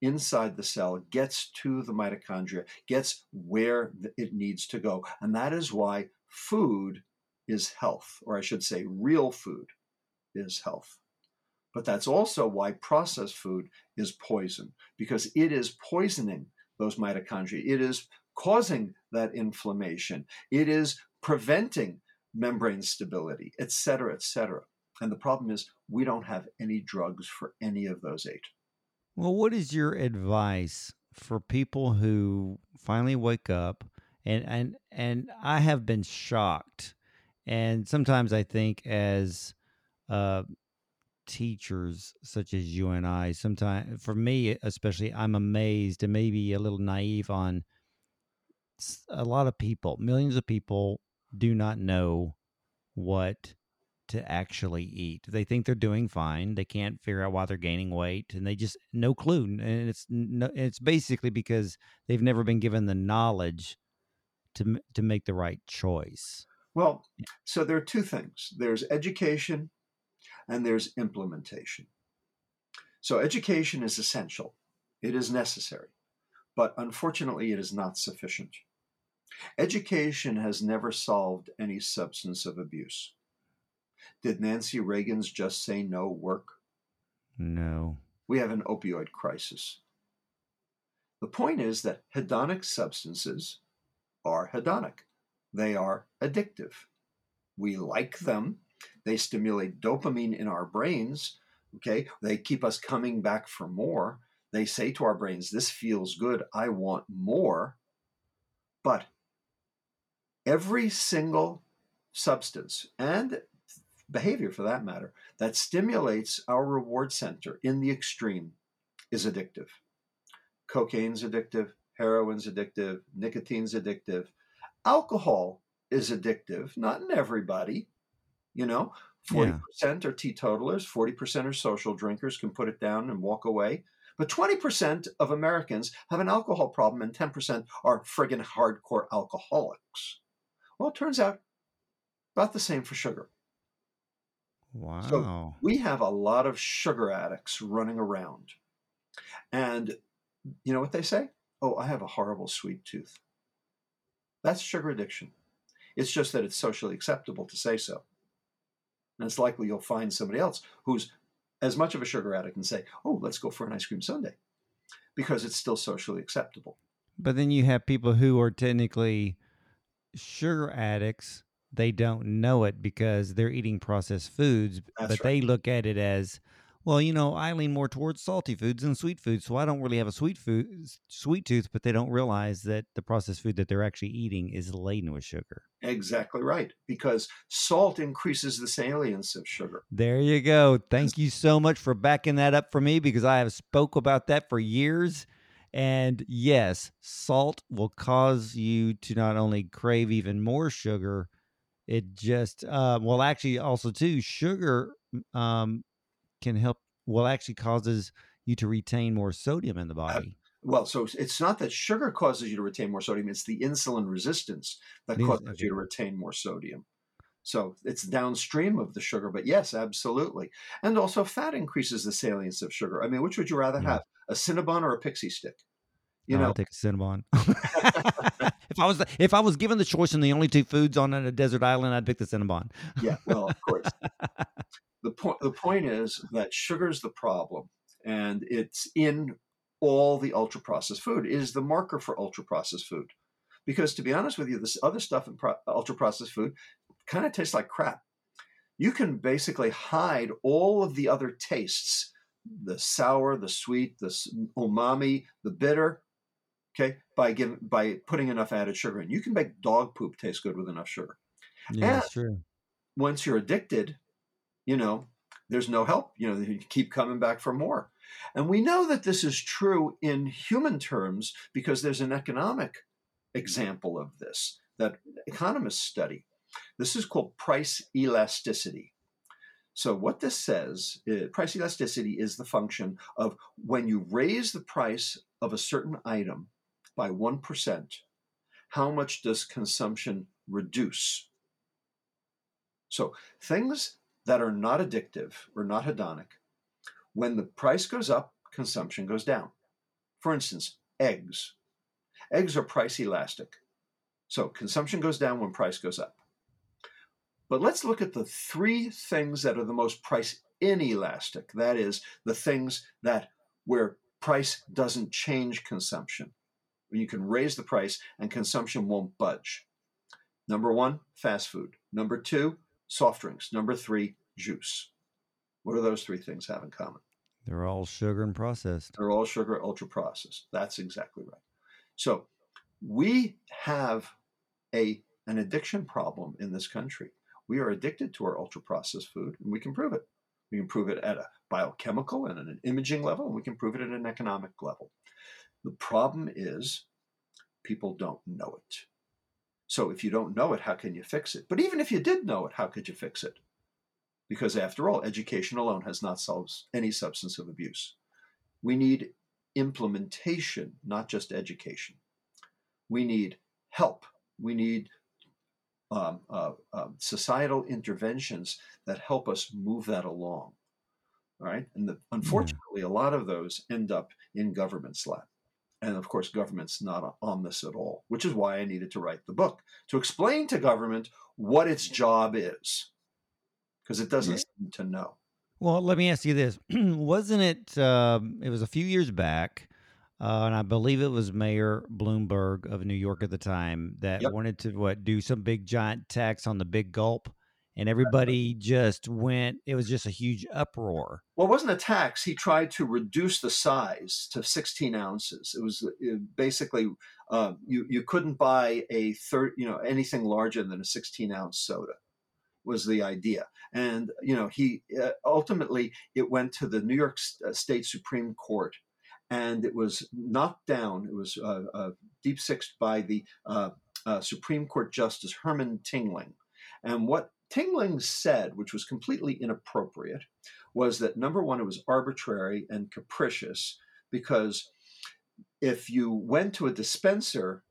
inside the cell, gets to the mitochondria, gets where it needs to go. And that is why food is health, or I should say, real food is health. But that's also why processed food is poison, because it is poisoning those mitochondria. It is causing that inflammation. It is preventing membrane stability, et cetera, et cetera. And the problem is we don't have any drugs for any of those eight. Well, what is your advice for people who finally wake up and and and I have been shocked, and sometimes I think as uh, teachers such as you and I, sometimes for me especially, I'm amazed and maybe a little naive on a lot of people, millions of people do not know what to actually eat. They think they're doing fine. They can't figure out why they're gaining weight, and they just no clue. And it's no, it's basically because they've never been given the knowledge to to make the right choice. Well, so there are two things. There's education, and there's implementation. So education is essential. It is necessary, but unfortunately, it is not sufficient. Education has never solved any substance of abuse. Did Nancy Reagan's just say no work? No. We have an opioid crisis. The point is that hedonic substances are hedonic, they are addictive. We like them, they stimulate dopamine in our brains. Okay, they keep us coming back for more. They say to our brains, This feels good, I want more. But every single substance and behavior for that matter, that stimulates our reward center in the extreme is addictive. Cocaine's addictive, heroin's addictive, nicotine's addictive. Alcohol is addictive, not in everybody. You know, 40% yeah. are teetotalers, 40% are social drinkers, can put it down and walk away. But 20% of Americans have an alcohol problem and 10% are friggin' hardcore alcoholics. Well, it turns out about the same for sugar. Wow. So we have a lot of sugar addicts running around. And you know what they say? Oh, I have a horrible sweet tooth. That's sugar addiction. It's just that it's socially acceptable to say so. And it's likely you'll find somebody else who's as much of a sugar addict and say, oh, let's go for an ice cream sundae because it's still socially acceptable. But then you have people who are technically sugar addicts they don't know it because they're eating processed foods, That's but right. they look at it as, well, you know, I lean more towards salty foods than sweet foods, so I don't really have a sweet food, sweet tooth. But they don't realize that the processed food that they're actually eating is laden with sugar. Exactly right, because salt increases the salience of sugar. There you go. Thank you so much for backing that up for me because I have spoke about that for years. And yes, salt will cause you to not only crave even more sugar, it just uh, well actually also too sugar um, can help well actually causes you to retain more sodium in the uh, body well so it's not that sugar causes you to retain more sodium it's the insulin resistance that causes okay. you to retain more sodium so it's downstream of the sugar but yes absolutely and also fat increases the salience of sugar i mean which would you rather yeah. have a cinnabon or a pixie stick you know, I'll take a Cinnabon. if I was if I was given the choice and the only two foods on a desert island, I'd pick the Cinnabon. yeah, well, of course. the point the point is that sugar's the problem, and it's in all the ultra processed food. It is the marker for ultra processed food. Because to be honest with you, this other stuff in pro- ultra processed food kind of tastes like crap. You can basically hide all of the other tastes the sour, the sweet, the umami, the bitter, okay, by giving by putting enough added sugar in. You can make dog poop taste good with enough sugar. Yeah, and that's true. Once you're addicted, you know, there's no help. You know, you keep coming back for more. And we know that this is true in human terms because there's an economic example of this that economists study. This is called price elasticity. So, what this says, uh, price elasticity is the function of when you raise the price of a certain item by 1%, how much does consumption reduce? So, things that are not addictive or not hedonic, when the price goes up, consumption goes down. For instance, eggs. Eggs are price elastic. So, consumption goes down when price goes up. But let's look at the three things that are the most price inelastic. That is, the things that where price doesn't change consumption. You can raise the price and consumption won't budge. Number one, fast food. Number two, soft drinks. Number three, juice. What do those three things have in common? They're all sugar and processed. They're all sugar, ultra processed. That's exactly right. So we have a an addiction problem in this country we are addicted to our ultra processed food, and we can prove it. We can prove it at a biochemical and at an imaging level, and we can prove it at an economic level. The problem is people don't know it. So if you don't know it, how can you fix it? But even if you did know it, how could you fix it? Because after all, education alone has not solved any substance of abuse. We need implementation, not just education. We need help. We need um, uh, uh, societal interventions that help us move that along. All right. And the, unfortunately, yeah. a lot of those end up in government's lap. And of course, government's not on this at all, which is why I needed to write the book to explain to government what its job is, because it doesn't seem to know. Well, let me ask you this: Wasn't it? Uh, it was a few years back uh, and I believe it was Mayor Bloomberg of New York at the time that yep. wanted to what do some big giant tax on the big gulp, and everybody just went. It was just a huge uproar. Well, it wasn't a tax. He tried to reduce the size to 16 ounces. It was uh, basically uh, you you couldn't buy a third, you know, anything larger than a 16 ounce soda was the idea. And you know, he uh, ultimately it went to the New York uh, State Supreme Court and it was knocked down. It was uh, uh, deep sixed by the uh, uh, Supreme Court Justice Herman Tingling. And what Tingling said, which was completely inappropriate, was that number one, it was arbitrary and capricious because if you went to a dispenser,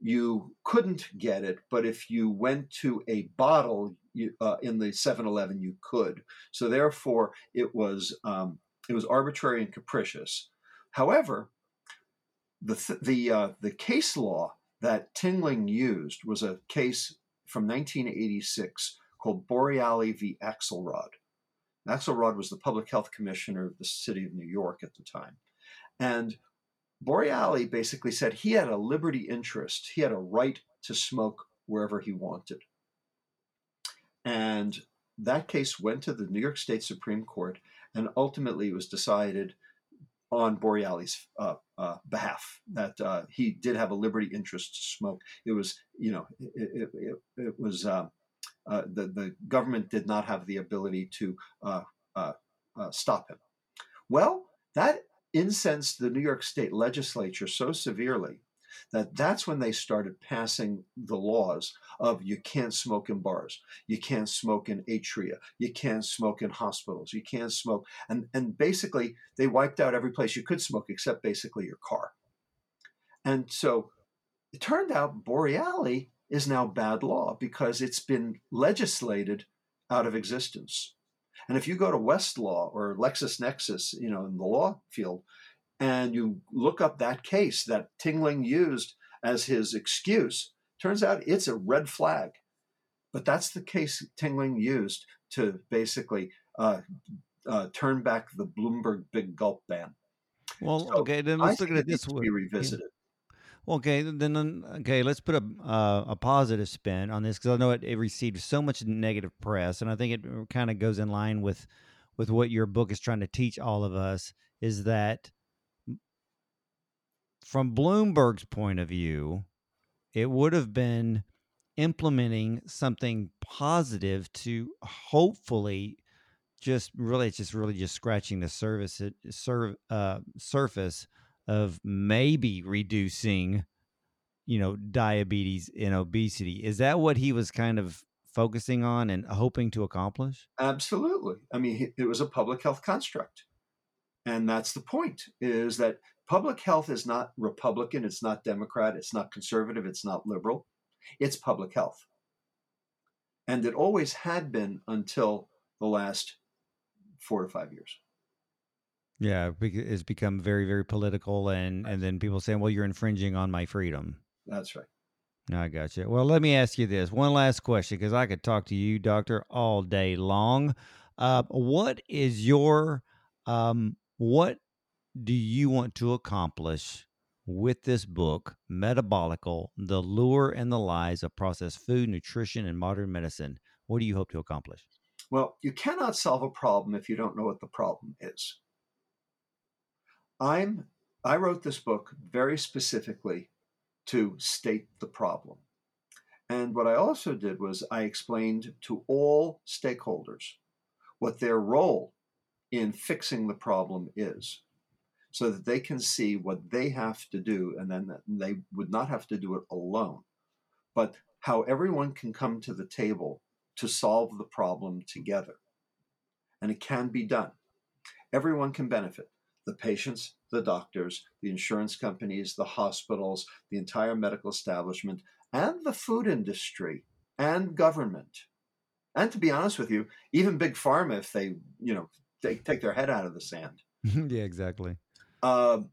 you couldn't get it, but if you went to a bottle you, uh, in the 7-Eleven, you could. So therefore, it was um, it was arbitrary and capricious. However, the th- the uh, the case law that Tingling used was a case from 1986 called Boreali v. Axelrod. Axelrod was the public health commissioner of the city of New York at the time, and Boreali basically said he had a liberty interest. He had a right to smoke wherever he wanted, and that case went to the New York State Supreme Court, and ultimately it was decided on Boreali's uh, uh, behalf that uh, he did have a liberty interest to smoke. It was, you know, it, it, it was uh, uh, the the government did not have the ability to uh, stop him. Well, that incensed the New York State legislature so severely that that's when they started passing the laws of you can't smoke in bars, you can't smoke in atria, you can't smoke in hospitals, you can't smoke, and and basically they wiped out every place you could smoke except basically your car. And so it turned out Boreali is now bad law because it's been legislated out of existence. And if you go to Westlaw or LexisNexis, you know, in the law field, and you look up that case that Tingling used as his excuse, turns out it's a red flag. But that's the case Tingling used to basically uh, uh, turn back the Bloomberg big gulp ban. Well, so okay, then let's look at it this way. Be revisited. Well, okay, then okay, let's put a uh, a positive spin on this because I know it, it received so much negative press, and I think it kind of goes in line with with what your book is trying to teach all of us. Is that from Bloomberg's point of view, it would have been implementing something positive to hopefully just really it's just really just scratching the surface uh, surface of maybe reducing you know diabetes and obesity is that what he was kind of focusing on and hoping to accomplish Absolutely. I mean, it was a public health construct. And that's the point is that public health is not Republican, it's not Democrat, it's not conservative, it's not liberal. It's public health. And it always had been until the last four or five years. Yeah it's become very very political and and then people saying well you're infringing on my freedom That's right. I got you. Well, let me ask you this one last question because I could talk to you, doctor, all day long. Uh, what is your um, what do you want to accomplish with this book, Metabolical: The Lure and the Lies of Processed Food, Nutrition, and Modern Medicine? What do you hope to accomplish? Well, you cannot solve a problem if you don't know what the problem is. I'm I wrote this book very specifically to state the problem. And what I also did was I explained to all stakeholders what their role in fixing the problem is so that they can see what they have to do and then they would not have to do it alone but how everyone can come to the table to solve the problem together. And it can be done. Everyone can benefit the patients the doctors the insurance companies the hospitals the entire medical establishment and the food industry and government and to be honest with you even big pharma if they you know take, take their head out of the sand yeah, exactly. um,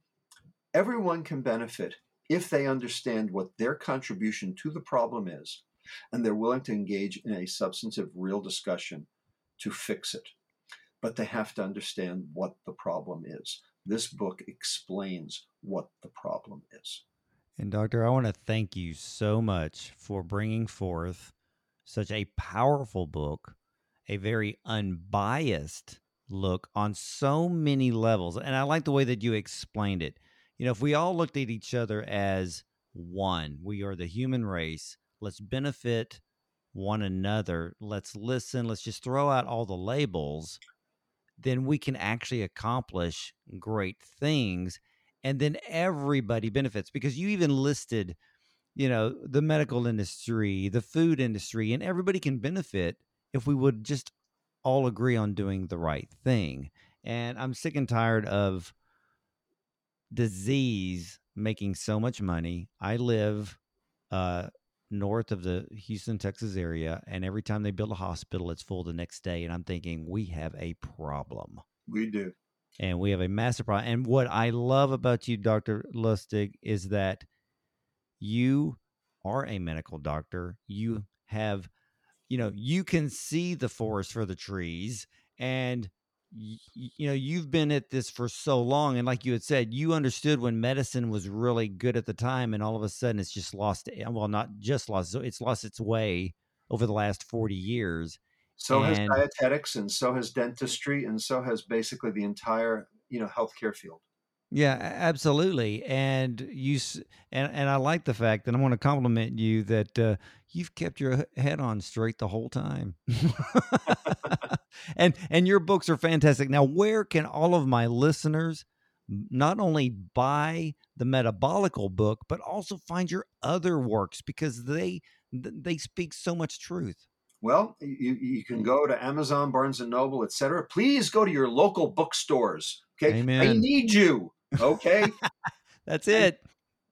everyone can benefit if they understand what their contribution to the problem is and they're willing to engage in a substantive, real discussion to fix it. But they have to understand what the problem is. This book explains what the problem is. And, Doctor, I want to thank you so much for bringing forth such a powerful book, a very unbiased look on so many levels. And I like the way that you explained it. You know, if we all looked at each other as one, we are the human race, let's benefit one another, let's listen, let's just throw out all the labels, then we can actually accomplish great things and then everybody benefits because you even listed you know the medical industry the food industry and everybody can benefit if we would just all agree on doing the right thing. And i'm sick and tired of disease making so much money. I live uh north of the houston texas area and every time they build a hospital it's full the next day and i'm thinking we have a problem We do. and we have a massive problem. And what I love about you, Doctor Lustig, is that you are a medical doctor. You have, you know, you can see the forest for the trees, and you know you've been at this for so long. And like you had said, you understood when medicine was really good at the time, and all of a sudden it's just lost. Eh, well, not just lost; it's lost its way over the last forty years. So has dietetics, and so has dentistry, and so has basically the entire you know healthcare field. Yeah, absolutely. And you and and I like the fact that I want to compliment you that uh, you've kept your head on straight the whole time. and and your books are fantastic. Now, where can all of my listeners not only buy the metabolical book but also find your other works because they they speak so much truth. Well, you, you can go to Amazon, Barnes and Noble, etc. Please go to your local bookstores. Okay, I need you. Okay, That's it.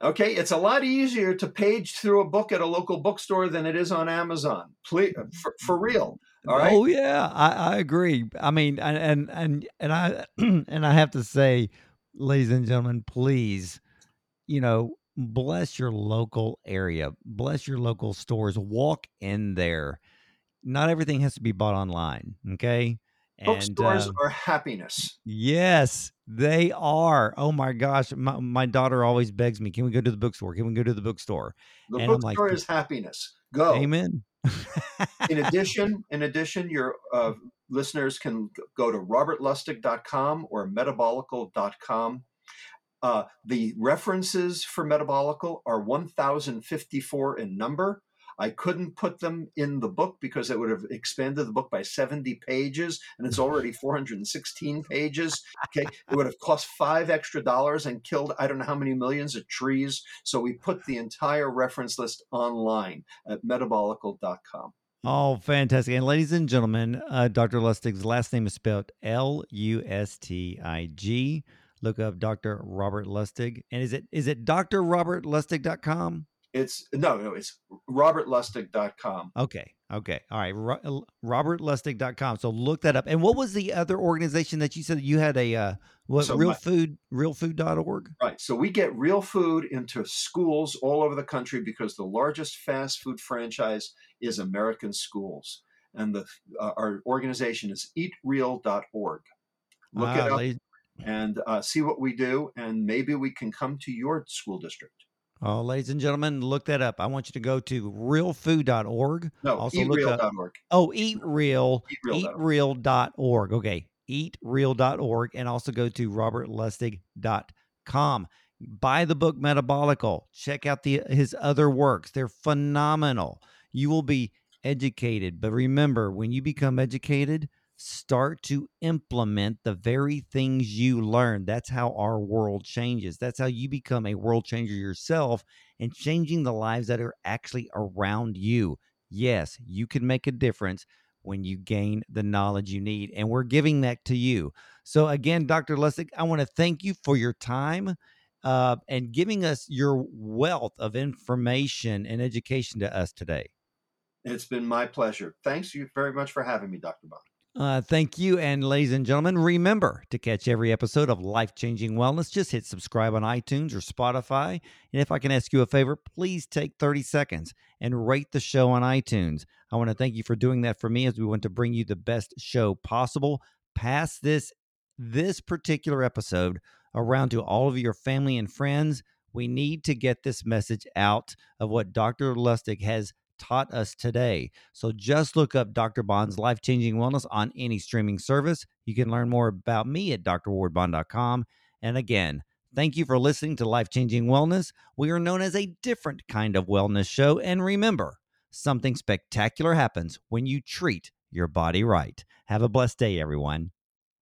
okay. It's a lot easier to page through a book at a local bookstore than it is on Amazon. Please, uh, for, for real. All right. Oh yeah, I, I agree. I mean, and and and, and I and I have to say, ladies and gentlemen, please, you know, bless your local area, bless your local stores. Walk in there. Not everything has to be bought online. Okay, Bookstores uh, are happiness. yes, they are. Oh my gosh, my, my daughter always begs me, "Can we go to the bookstore? Can we go to the bookstore?" The And I'm like, bookstore is happiness. Go. Amen. in addition, in addition, your uh, listeners can go to robertlustig.com or metabolical.com. Uh, the references for metabolical are 1,054 in number. I couldn't put them in the book because it would have expanded the book by 70 pages, and it's already 416 pages. Okay, it would have cost five extra dollars and killed I don't know how many millions of trees. So we put the entire reference list online at metabolical.com. Oh, fantastic. And ladies and gentlemen, uh, Dr. Lustig's last name is spelled L U S T I G. Look up Dr. Robert Lustig. And is it is it drrobertlustig.com? It's no, no, it's robertlustig.com. Okay. Okay. All right. Ro- robertlustig.com. So look that up. And what was the other organization that you said you had a uh what So real my- food realfood.org? Right. So we get real food into schools all over the country because the largest fast food franchise is American Schools. And the uh, our organization is eatreal.org. Look Ah, it up ladies- and uh, see what we do, and maybe we can come to your school district. Oh, ladies and gentlemen, look that up. I want you to go to realfood.org. No, Also look up- eatreal.org. Oh, eat real. Eatreal.org. eatreal.org. Okay. Eatreal.org. And also go to robertlustig.com. Buy the book Metabolical. Check out the his other works. They're phenomenal. You will be educated. But remember, when you become educated, start to implement the very things you learn. That's how our world changes. That's how you become a world changer yourself and changing the lives that are actually around you. Yes, you can make a difference when you gain the knowledge you need. And we're giving that to you. So, again, Dr. Lustig, I want to thank you for your time uh, and giving us your wealth of information and education to us today. It's been my pleasure. Thanks you very much for having me, Dr. Bond. Uh, thank you. And ladies and gentlemen, remember to catch every episode of Life Changing Wellness. Just hit subscribe on iTunes or Spotify. And if I can ask you a favor, please take 30 seconds and rate the show on iTunes. I want to thank you for doing that for me as we want to bring you the best show possible. Pass this this particular episode around to all of your family and friends. We need to get this message out of what Dr. Lustig has taught us today. So just look up Dr. Bond's Life Changing Wellness on any streaming service. You can learn more about me at drwardbond.com. And again, thank you for listening to Life Changing Wellness. We are known as a different kind of wellness show. And remember, something spectacular happens when you treat your body right. Have a blessed day, everyone.